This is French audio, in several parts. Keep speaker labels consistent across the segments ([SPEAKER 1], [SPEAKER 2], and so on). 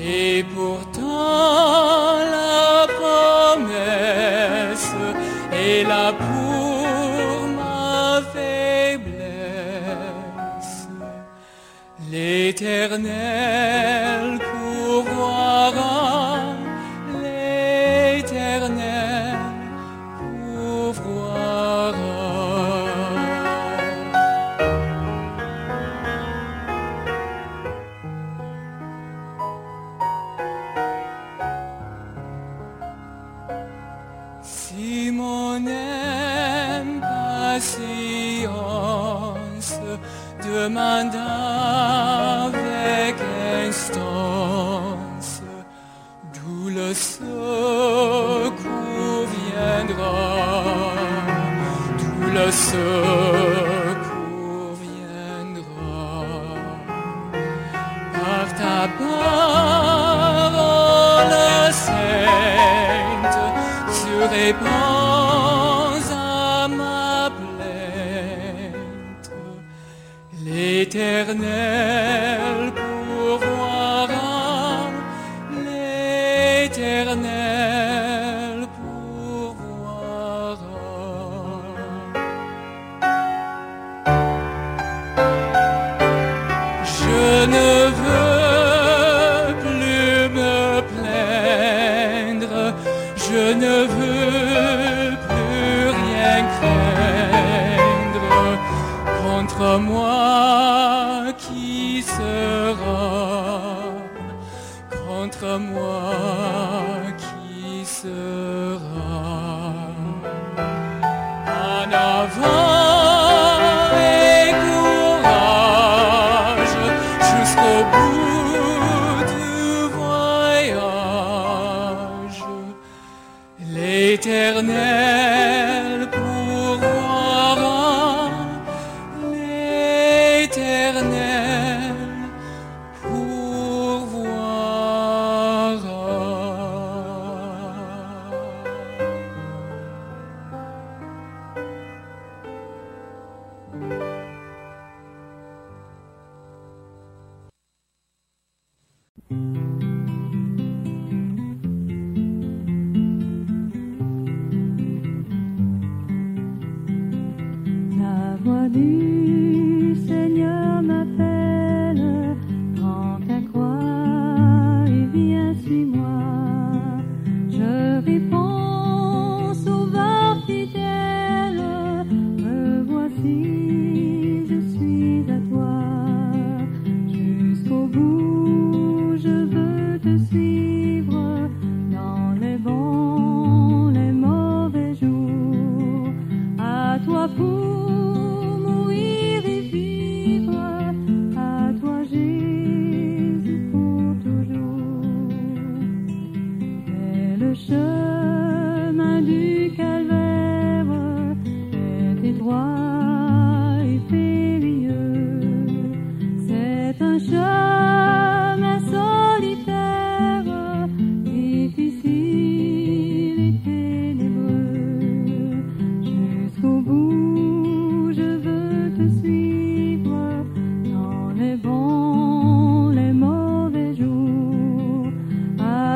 [SPEAKER 1] Et
[SPEAKER 2] pourtant la promesse est là pour ma faiblesse. L'éternel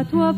[SPEAKER 2] à
[SPEAKER 1] toi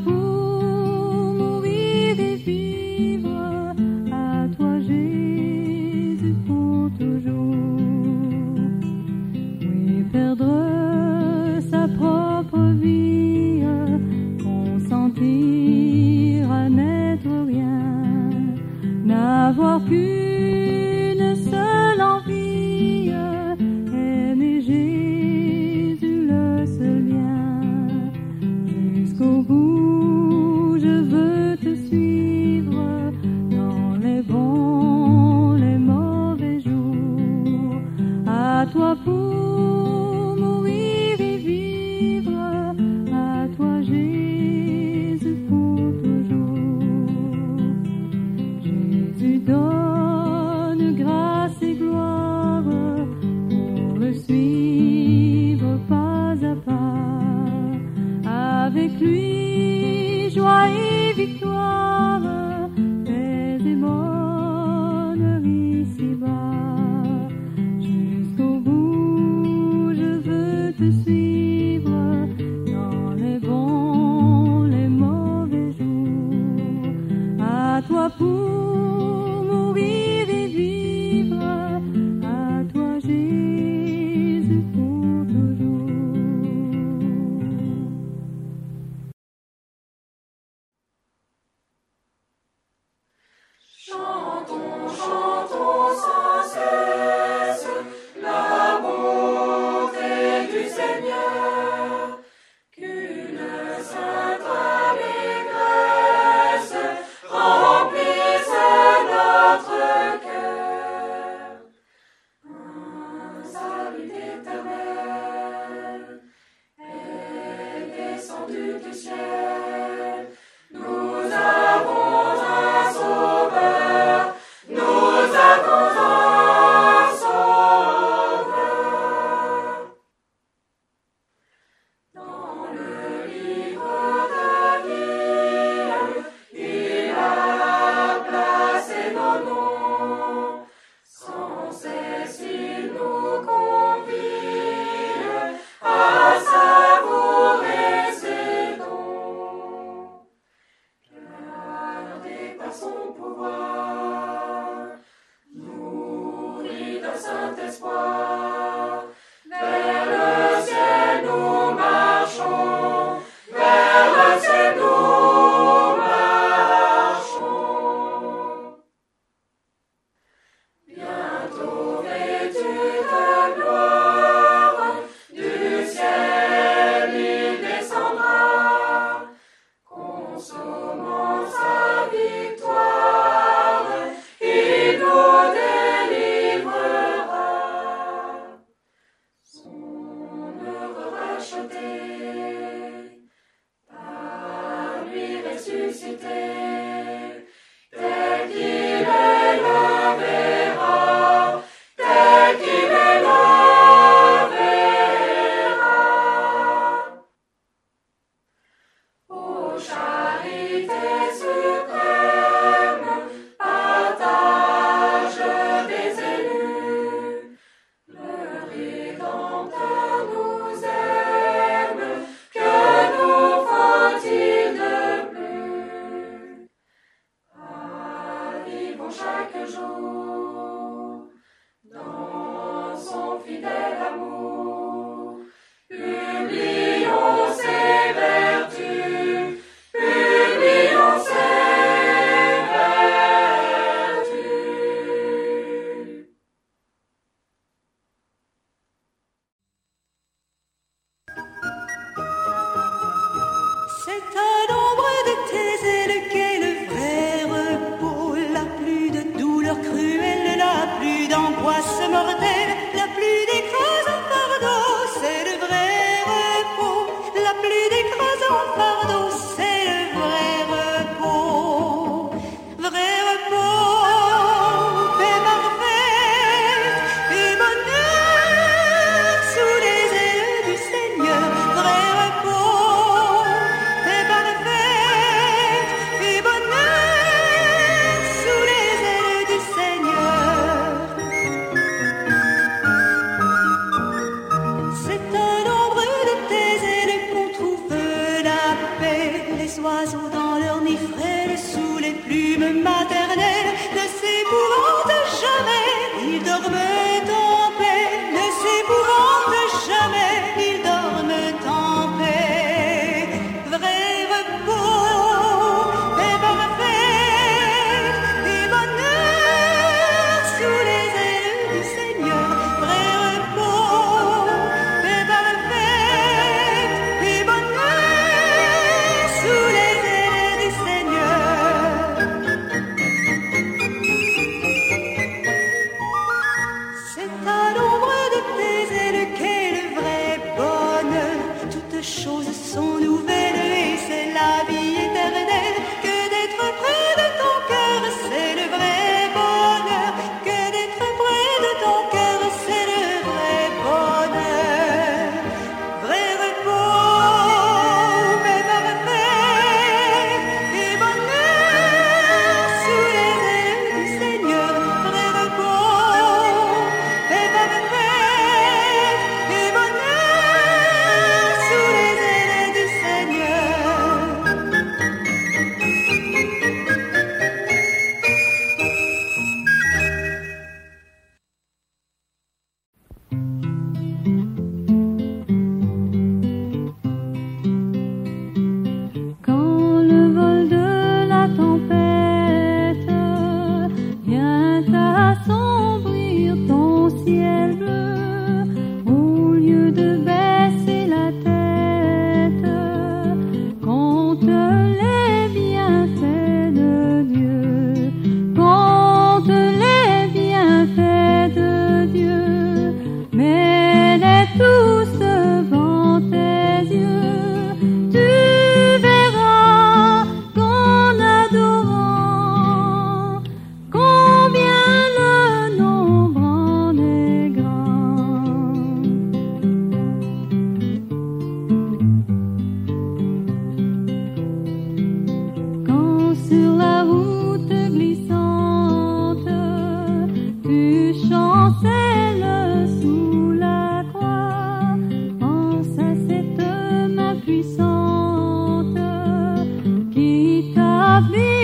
[SPEAKER 3] love me.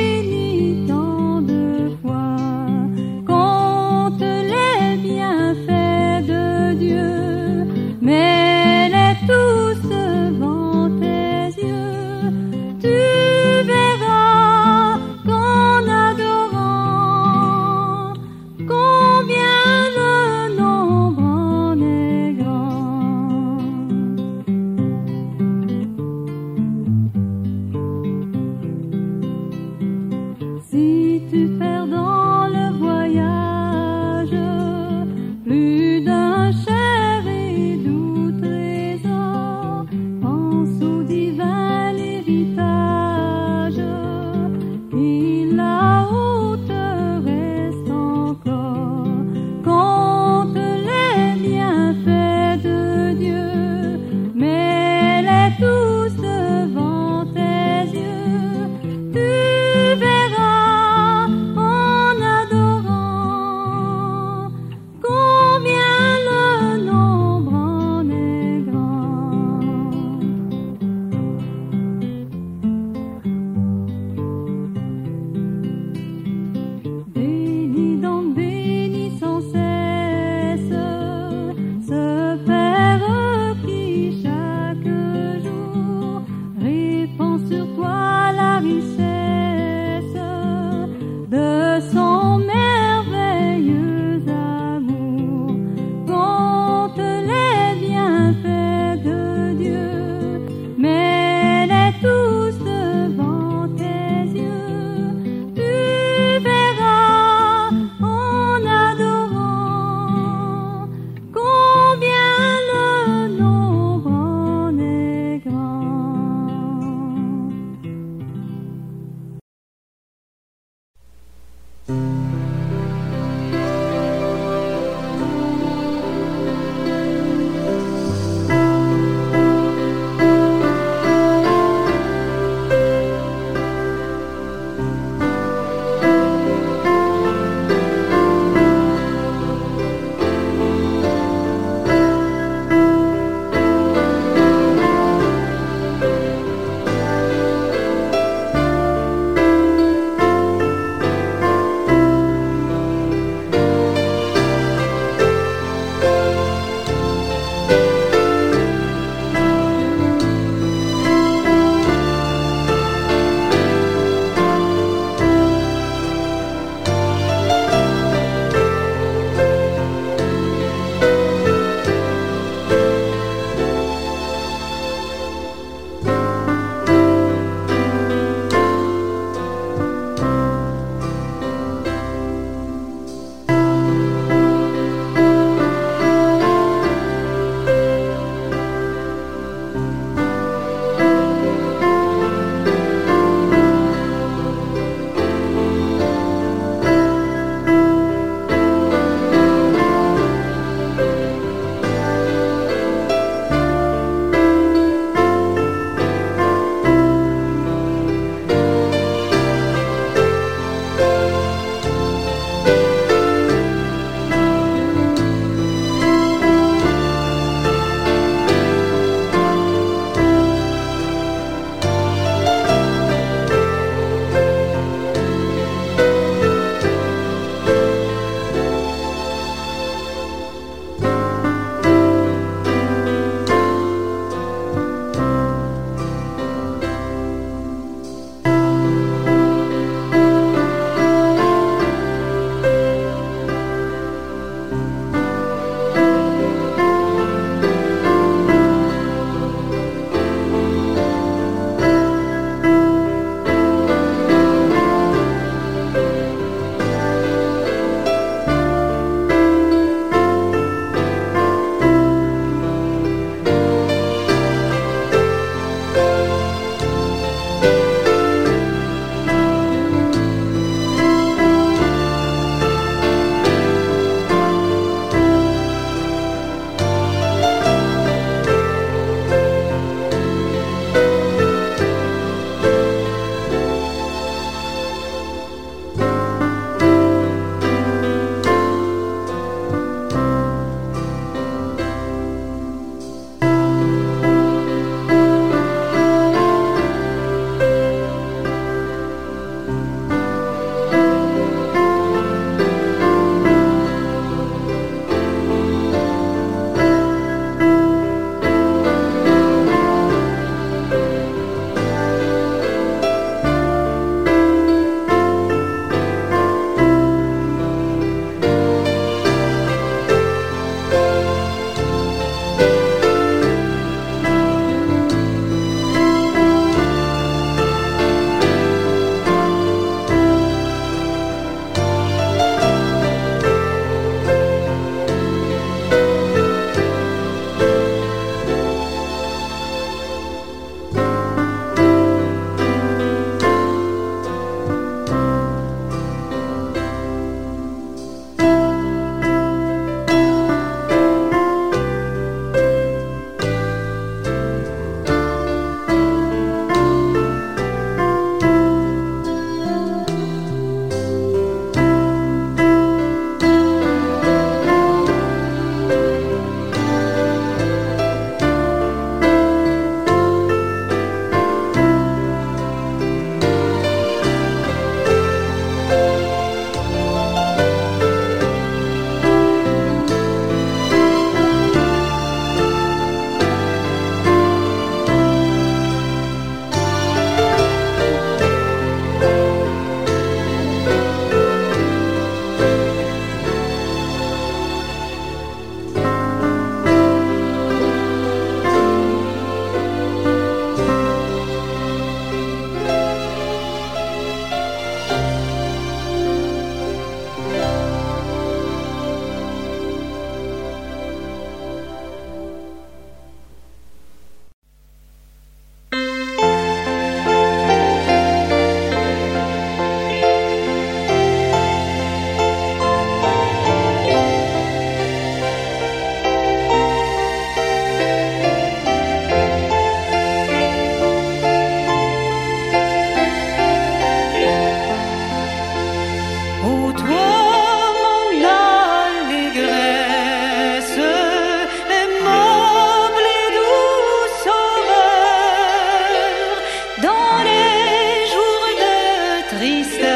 [SPEAKER 3] triste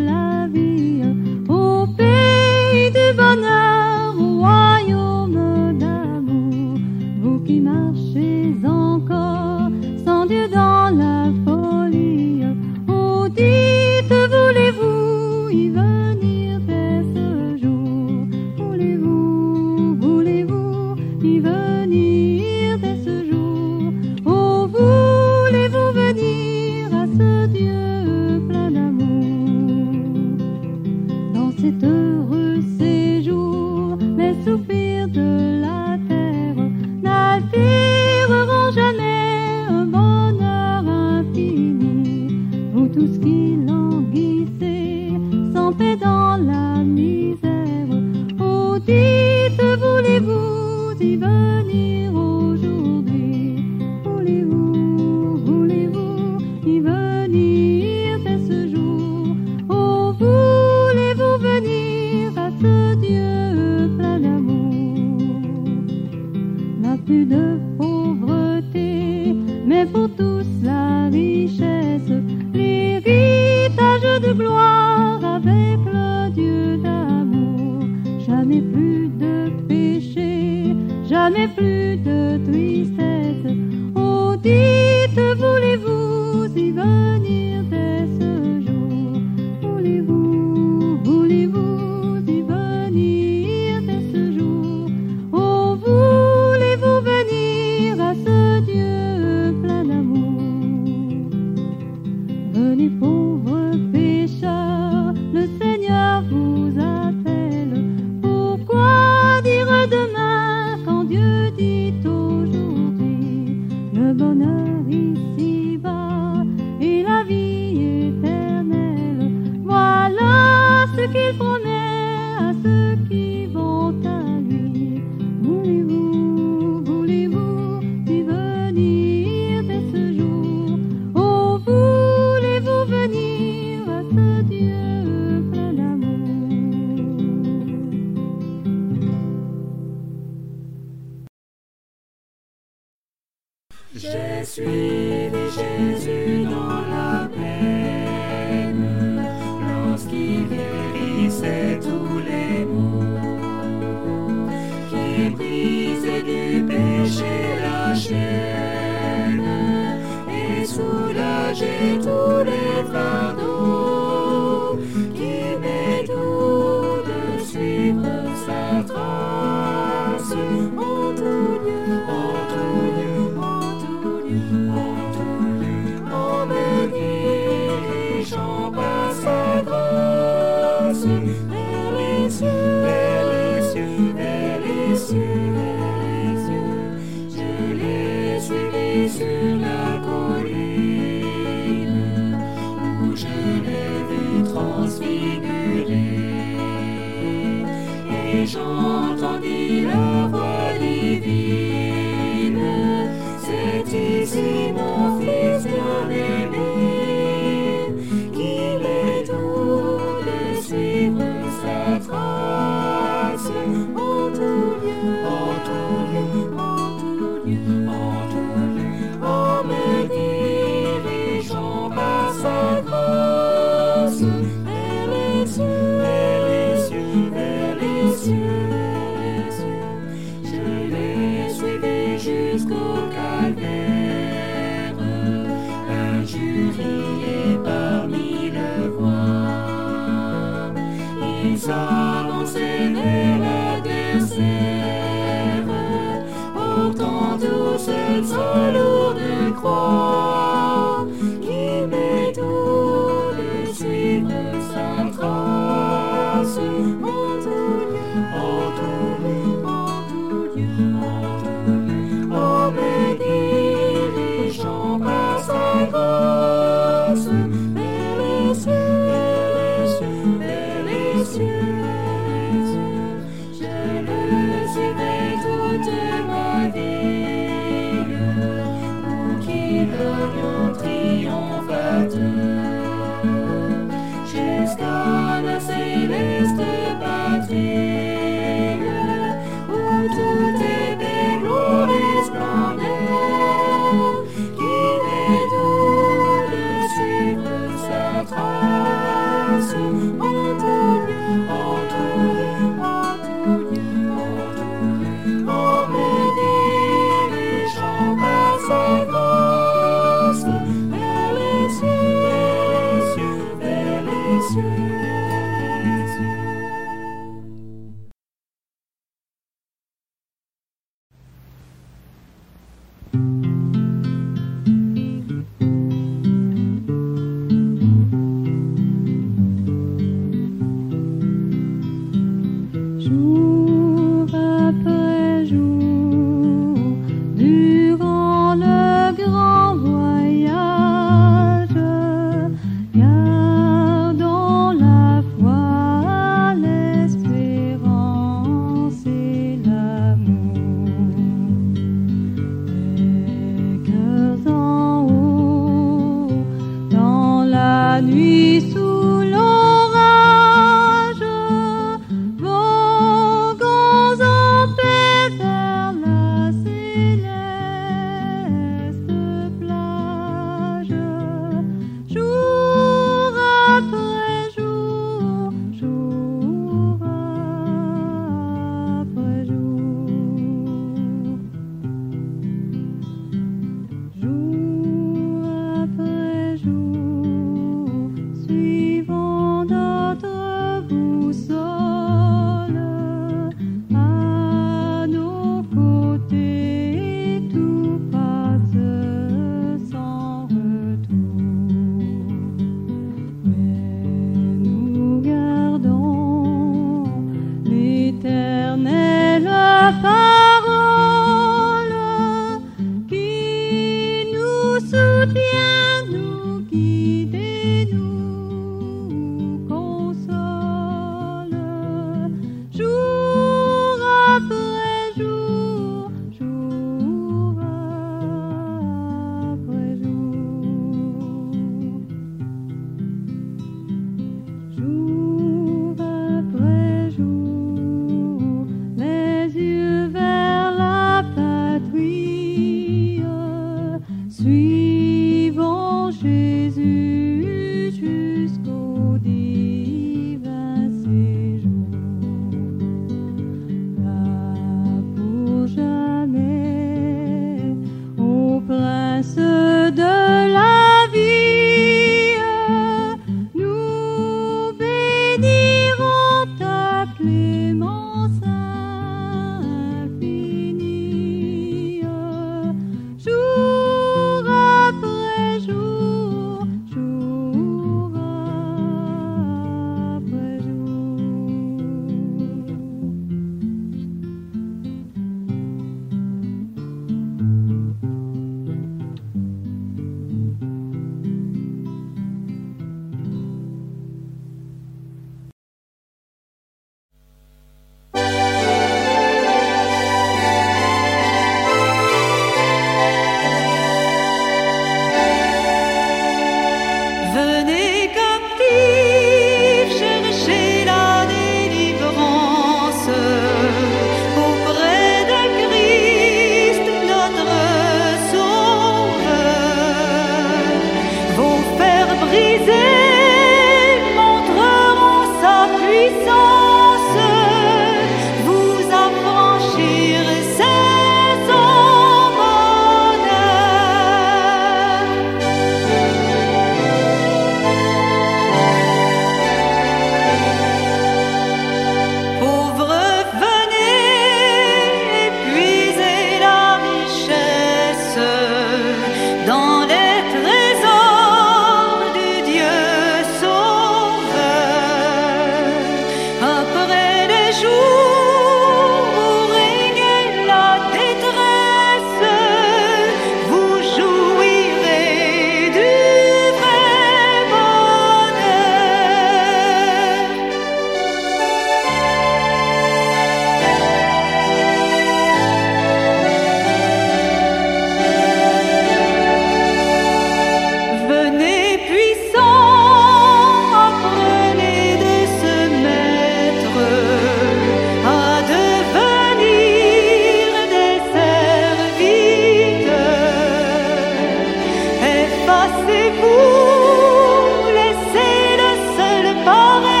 [SPEAKER 3] moment.